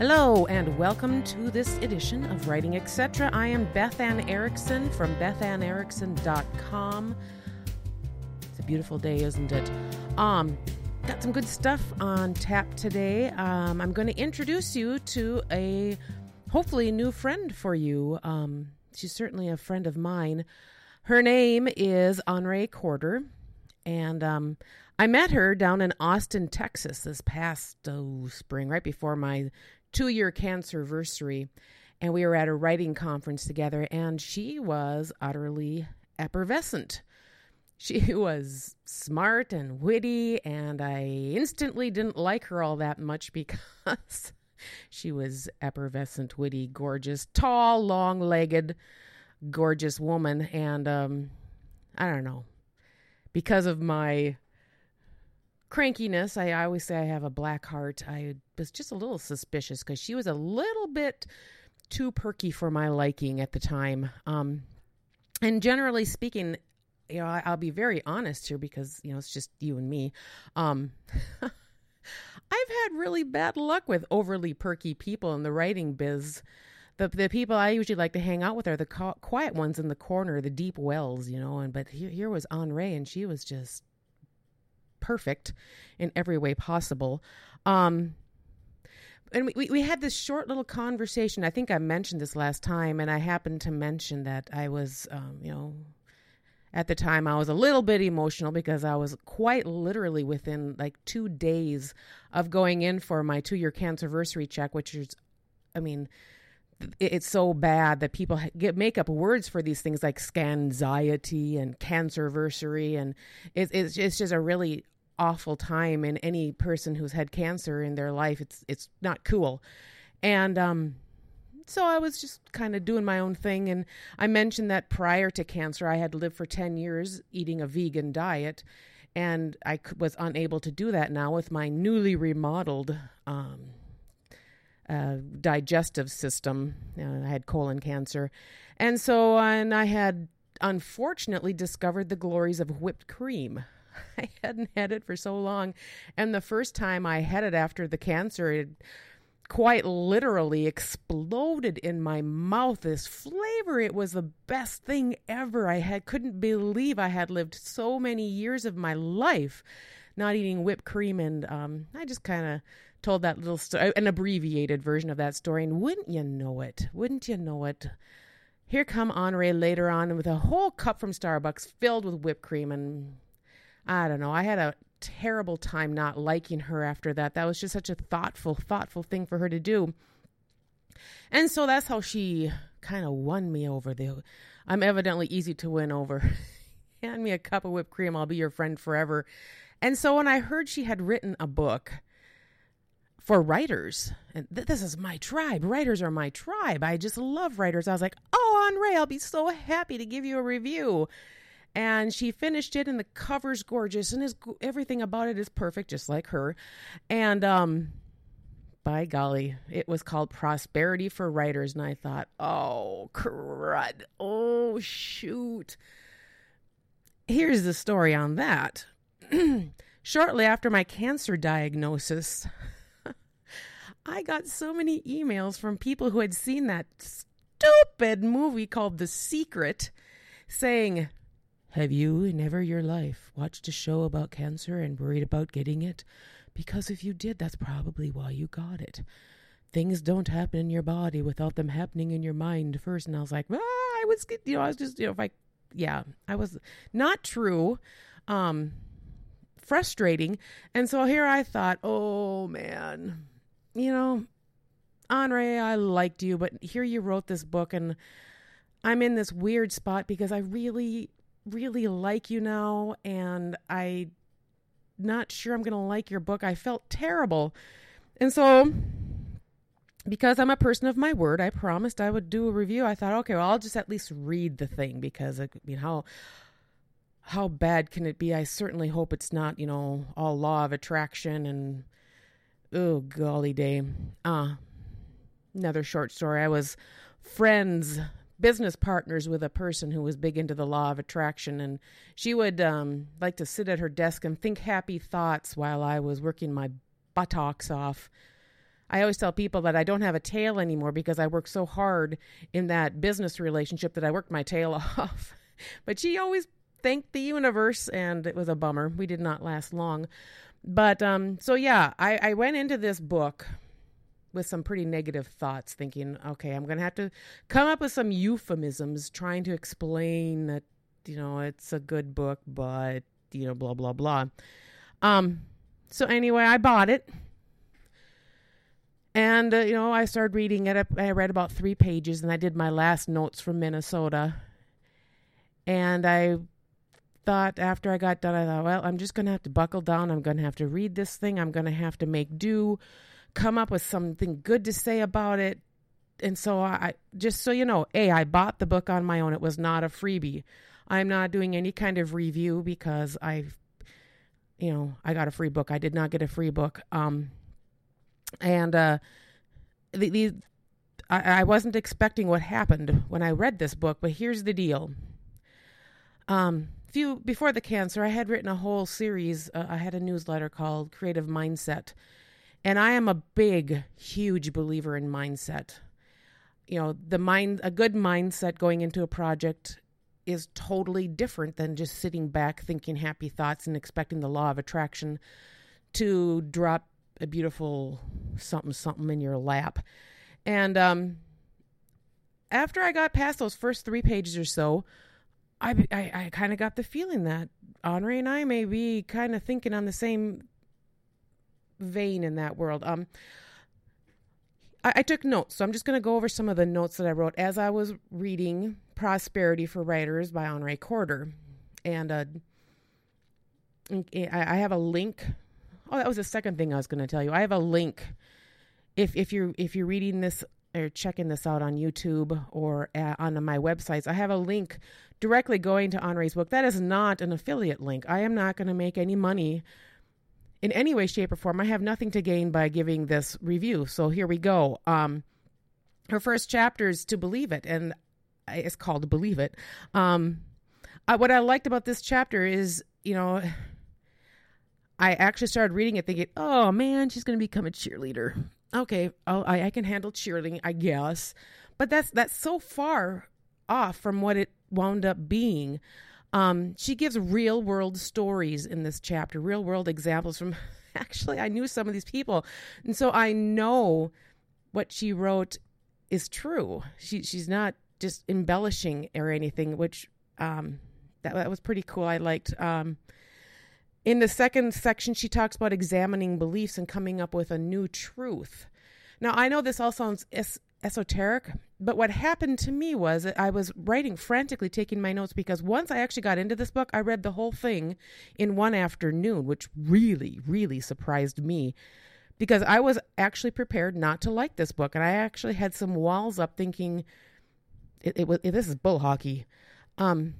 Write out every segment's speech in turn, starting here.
Hello, and welcome to this edition of Writing Etc. I am Beth Ann Erickson from bethann.erickson.com. It's a beautiful day, isn't it? Um, got some good stuff on tap today. Um, I'm going to introduce you to a hopefully new friend for you. Um, she's certainly a friend of mine. Her name is Honorée Corder, and um, I met her down in Austin, Texas this past oh, spring, right before my two year cancer anniversary. And we were at a writing conference together, and she was utterly effervescent. She was smart and witty, and I instantly didn't like her all that much because she was effervescent, witty, gorgeous, tall, long legged, gorgeous woman. And um, I don't know, because of my crankiness. I, I always say I have a black heart. I was just a little suspicious because she was a little bit too perky for my liking at the time. Um, and generally speaking, you know, I, will be very honest here because you know it's just you and me. Um, I've had really bad luck with overly perky people in the writing biz. The, the people I usually like to hang out with are the quiet ones in the corner, the deep wells, you know. And but here, here was Honorée, and she was just perfect in every way possible. Um, and we, we had this short little conversation. I think I mentioned this last time, and I happened to mention that I was, um, you know, at the time I was a little bit emotional because I was quite literally within like two days of going in for my two year cancer anniversary check, which is, I mean, it's so bad that people get make up words for these things like scanxiety and cancer anniversary, and it's it's just a really awful time in any person who's had cancer in their life. It's it's not cool, and um, so I was just kind of doing my own thing. And I mentioned that prior to cancer, I had lived for ten years eating a vegan diet, and I was unable to do that now with my newly remodeled. Um, uh, digestive system. Know, I had colon cancer, and so and I had unfortunately discovered the glories of whipped cream. I hadn't had it for so long. And the first time I had it after the cancer, it quite literally exploded in my mouth. This flavor, it was the best thing ever. I had couldn't believe I had lived so many years of my life not eating whipped cream. And um, I just kind of told that little story, an abbreviated version of that story. And wouldn't you know it? Wouldn't you know it? Here come Honorée later on with a whole cup from Starbucks filled with whipped cream and I don't know. I had a terrible time not liking her after that. That was just such a thoughtful, thoughtful thing for her to do. And so that's how she kind of won me over. The, I'm evidently easy to win over. Hand me a cup of whipped cream, I'll be your friend forever. And so when I heard she had written a book for writers, and th- this is my tribe, writers are my tribe. I just love writers. I was like, oh, Honorée, I'll be so happy to give you a review and she finished it and the cover's gorgeous and is everything about it is perfect just like her. And um by golly it was called prosperity for writers and i thought oh crud oh shoot. Here's the story on that. Shortly after my cancer diagnosis i got so many emails from people who had seen that stupid movie called the secret saying have you never your life watched a show about cancer and worried about getting it? Because if you did, that's probably why you got it. Things don't happen in your body without them happening in your mind first. And I was like, ah, I was, you know, I was just, you know, if I, yeah, I was not true, um, frustrating. And so here I thought, oh man, you know, Honorée, I liked you, but here you wrote this book and I'm in this weird spot because I really really like you now and I not sure I'm going to like your book. I felt terrible. And so because I'm a person of my word, I promised I would do a review. I thought, okay, well, I'll just at least read the thing because I mean, how how bad can it be? I certainly hope it's not, you know, all law of attraction and oh golly day. Ah, uh, another short story. I was friends business partners with a person who was big into the law of attraction, and she would um, like to sit at her desk and think happy thoughts while I was working my buttocks off. I always tell people that I don't have a tail anymore because I worked so hard in that business relationship that I worked my tail off. but she always thanked the universe, and it was a bummer. We did not last long. But um, so yeah, I, I went into this book with some pretty negative thoughts, thinking, okay, I'm going to have to come up with some euphemisms trying to explain that, you know, it's a good book, but, you know, blah, blah, blah. Um, so anyway, I bought it. And, uh, you know, I started reading it. I read about three pages and I did my last notes from Minnesota. And I thought after I got done, I thought, well, I'm just going to have to buckle down. I'm going to have to read this thing. I'm going to have to make do come up with something good to say about it. And so I just so you know, A, I bought the book on my own. It was not a freebie. I'm not doing any kind of review because I've you know, I got a free book. I did not get a free book. Um and uh the, the I, I wasn't expecting what happened when I read this book, but here's the deal. Um few before the cancer, I had written a whole series. Uh, I had a newsletter called Creative Mindset, and I am a big, huge believer in mindset. You know, the mind, a good mindset going into a project is totally different than just sitting back thinking happy thoughts and expecting the law of attraction to drop a beautiful something something in your lap. And um, after I got past those first three pages or so, I I, I kind of got the feeling that Honorée and I may be kind of thinking on the same vein in that world. Um, I, I took notes, so I'm just going to go over some of the notes that I wrote as I was reading "Prosperity for Writers" by Honorée Corder, and uh, I have a link. Oh, that was the second thing I was going to tell you. I have a link. If if you're if you're reading this or checking this out on YouTube or uh, on my websites, I have a link directly going to Honorée's book. That is not an affiliate link. I am not going to make any money in any way, shape, or form. I have nothing to gain by giving this review. So here we go. Um, her first chapter is to believe it, and it's called Believe It. Um, uh, what I liked about this chapter is, you know, I actually started reading it thinking, oh man, she's going to become a cheerleader. Okay, I, I can handle cheerleading, I guess. But that's that's so far off from what it wound up being. Um, she gives real world stories in this chapter, real world examples from actually, I knew some of these people. And so I know what she wrote is true. She, she's not just embellishing or anything, which um, that, that was pretty cool. I liked. Um, in the second section, she talks about examining beliefs and coming up with a new truth. Now, I know this all sounds esoteric, but what happened to me was I was writing frantically, taking my notes because once I actually got into this book, I read the whole thing in one afternoon, which really, really surprised me because I was actually prepared not to like this book. And I actually had some walls up thinking it, it was, it, this is bull hockey. Um,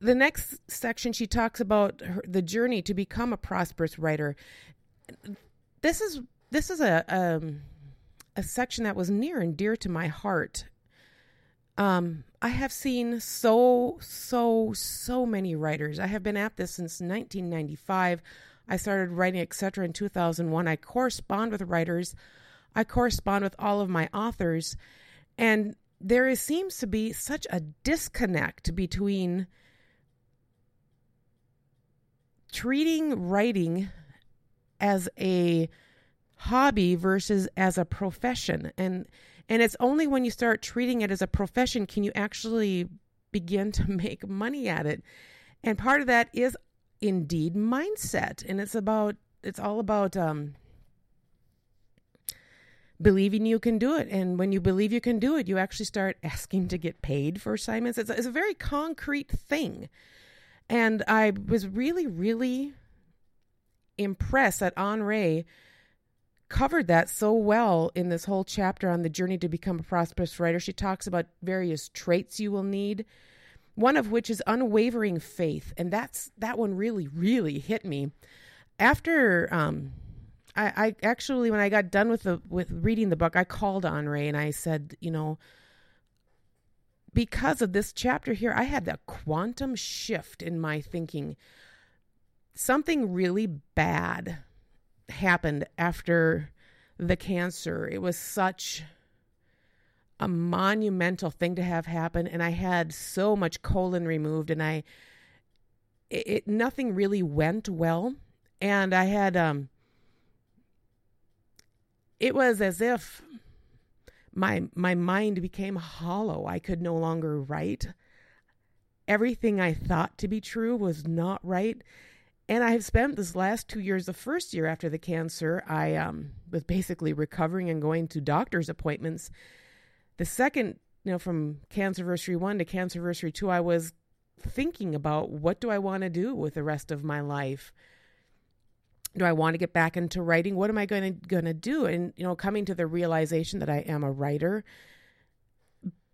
the next section she talks about her, the journey to become a prosperous writer this is this is a um, a section that was near and dear to my heart. Um, I have seen so so so many writers. I have been at this since 1995. I started writing etc. in 2001. I correspond with writers. I correspond with all of my authors, and there is, seems to be such a disconnect between treating writing as a hobby versus as a profession. And and it's only when you start treating it as a profession can you actually begin to make money at it. And part of that is indeed mindset. And it's about it's all about um believing you can do it. And when you believe you can do it you actually start asking to get paid for assignments. It's, it's a very concrete thing. And i was really really impressed that Honorée covered that so well in this whole chapter on the journey to become a prosperous writer. She talks about various traits you will need, one of which is unwavering faith, and that's that one really, really hit me. After um, I, I actually, when I got done with the with reading the book, I called Honorée and I said, you know, because of this chapter here, I had that quantum shift in my thinking something really bad happened after the cancer. It was such a monumental thing to have happen and I had so much colon removed and I it, it nothing really went well and I had um it was as if my my mind became hollow. I could no longer write. Everything I thought to be true was not right. And I have spent this last two years, the first year after the cancer, I um, was basically recovering and going to doctor's appointments. The second, you know, from Cancerversary 1 to Cancerversary 2, I was thinking about what do I want to do with the rest of my life? Do I want to get back into writing? What am I going to going to do? And you know, coming to the realization that I am a writer.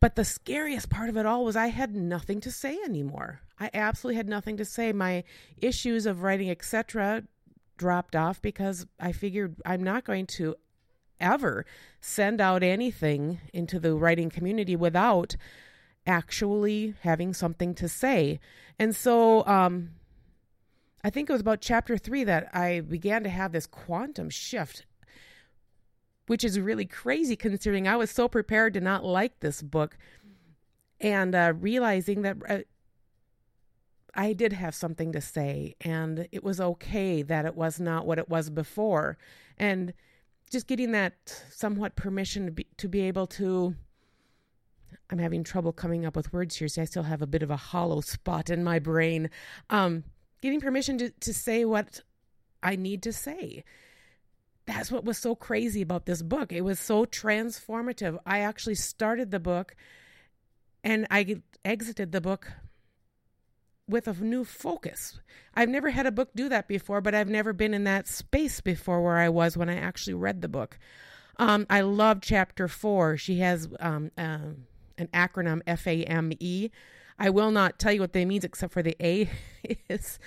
But the scariest part of it all was I had nothing to say anymore. I absolutely had nothing to say. My issues of writing, etc., dropped off because I figured I'm not going to ever send out anything into the writing community without actually having something to say. And so um, I think it was about chapter three that I began to have this quantum shift, which is really crazy considering I was so prepared to not like this book and uh, realizing that. Uh, I did have something to say, and it was okay that it was not what it was before. And just getting that somewhat permission to be, to be able to I'm having trouble coming up with words here, so I still have a bit of a hollow spot in my brain. Um, getting permission to, to say what I need to say. That's what was so crazy about this book. It was so transformative. I actually started the book and I exited the book with a new focus. I've never had a book do that before, but I've never been in that space before where I was when I actually read the book. Um, I love chapter four. She has um, uh, an acronym FAME. I will not tell you what they means except for the A is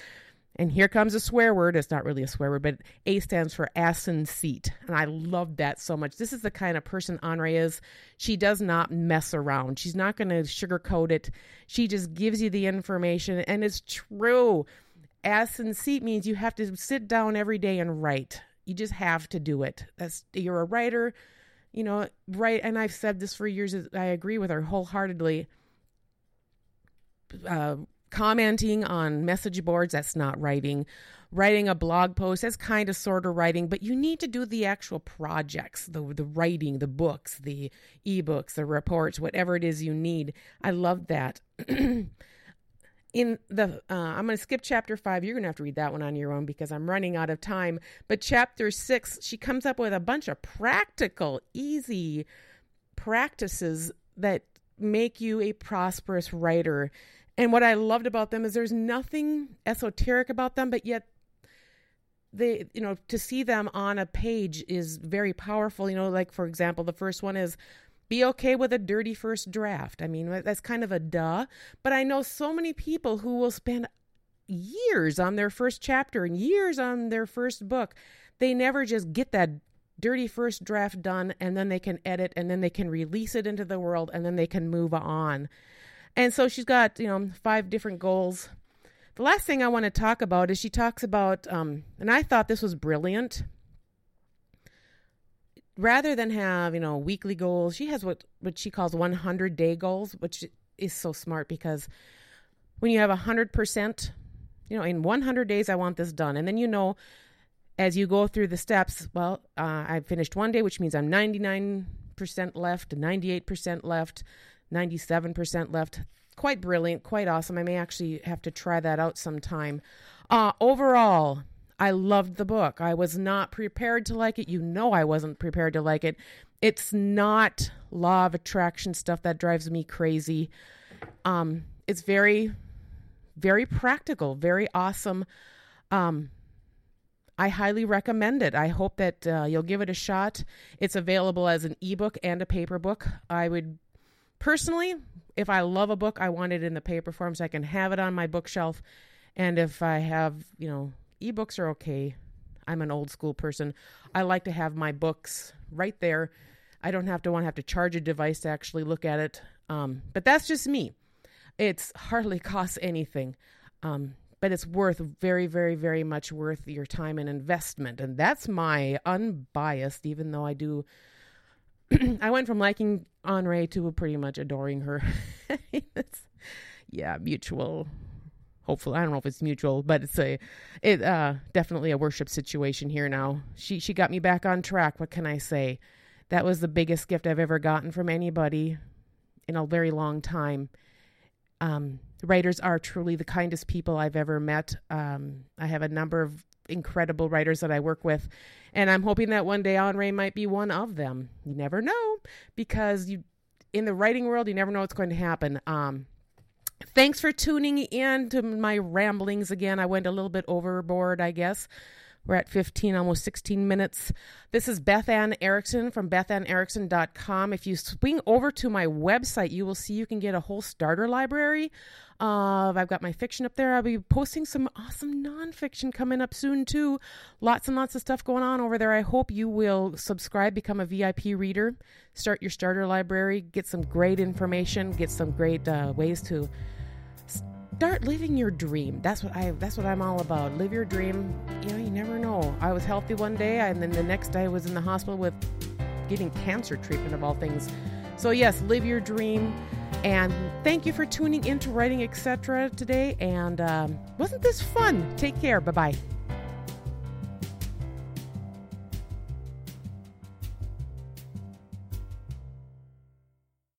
and here comes a swear word. It's not really a swear word, but A stands for asin seat. And I love that so much. This is the kind of person Andre is. She does not mess around. She's not going to sugarcoat it. She just gives you the information. And it's true. Asin seat means you have to sit down every day and write. You just have to do it. That's you're a writer you know, right. And I've said this for years. I agree with her wholeheartedly. Uh, commenting on message boards, that's not writing. Writing a blog post, that's kind of sort of writing, but you need to do the actual projects, the the writing, the books, the ebooks, the reports, whatever it is you need. I love that. in the uh, i'm going to skip chapter five you're going to have to read that one on your own because i'm running out of time but chapter six she comes up with a bunch of practical easy practices that make you a prosperous writer and what i loved about them is there's nothing esoteric about them but yet they you know to see them on a page is very powerful you know like for example the first one is be okay with a dirty first draft. I mean, that's kind of a duh. But I know so many people who will spend years on their first chapter and years on their first book. They never just get that dirty first draft done and then they can edit and then they can release it into the world and then they can move on. And so she's got, you know, five different goals. The last thing I want to talk about is she talks about, um, and I thought this was brilliant. Rather than have you know weekly goals she has what what she calls 100 day goals which is so smart because when you have 100% you know in 100 days i want this done. And then you know as you go through the steps well uh, i finished one day which means i'm 99% left 98% left 97% left quite brilliant quite awesome i may actually have to try that out sometime uh, overall I loved the book. I was not prepared to like it. You know, I wasn't prepared to like it. It's not law of attraction stuff that drives me crazy. Um, it's very, very practical, very awesome. Um, I highly recommend it. I hope that uh, you'll give it a shot. It's available as an ebook and a paper book. I would personally, if I love a book, I want it in the paper form so I can have it on my bookshelf. And if I have, you know, ebooks are okay. I'm an old school person. I like to have my books right there. I don't have to want to have to charge a device to actually look at it. Um, but that's just me. It's hardly costs anything. Um, but it's worth very, very, very much worth your time and investment. And that's my unbiased, even though I do. I went from liking Ray to pretty much adoring her. yeah, mutual. Hopefully, I don't know if it's mutual, but it's a, it uh, definitely a worship situation here now. She she got me back on track. What can I say? That was the biggest gift I've ever gotten from anybody in a very long time. Um, writers are truly the kindest people I've ever met. Um, I have a number of incredible writers that I work with, and I'm hoping that one day Ray might be one of them. You never know because you in the writing world, you never know what's going to happen. Um, thanks for tuning in to my ramblings again. I went a little bit overboard, I guess. We're at 15, almost 16 minutes. This is Beth Ann Erickson from bethannerickson.com. If you swing over to my website, you will see you can get a whole starter library. Uh, I've got my fiction up there. I'll be posting some awesome nonfiction coming up soon, too. Lots and lots of stuff going on over there. I hope you will subscribe, become a VIP reader, start your starter library, get some great information, get some great uh, ways to start living your dream. That's what I that's what I'm all about. Live your dream. You know, you never know. I was healthy one day and then the next day I was in the hospital with getting cancer treatment of all things. So yes, live your dream. And thank you for tuning in to Writing Etc. today. And um, wasn't this fun? Take care. Bye bye.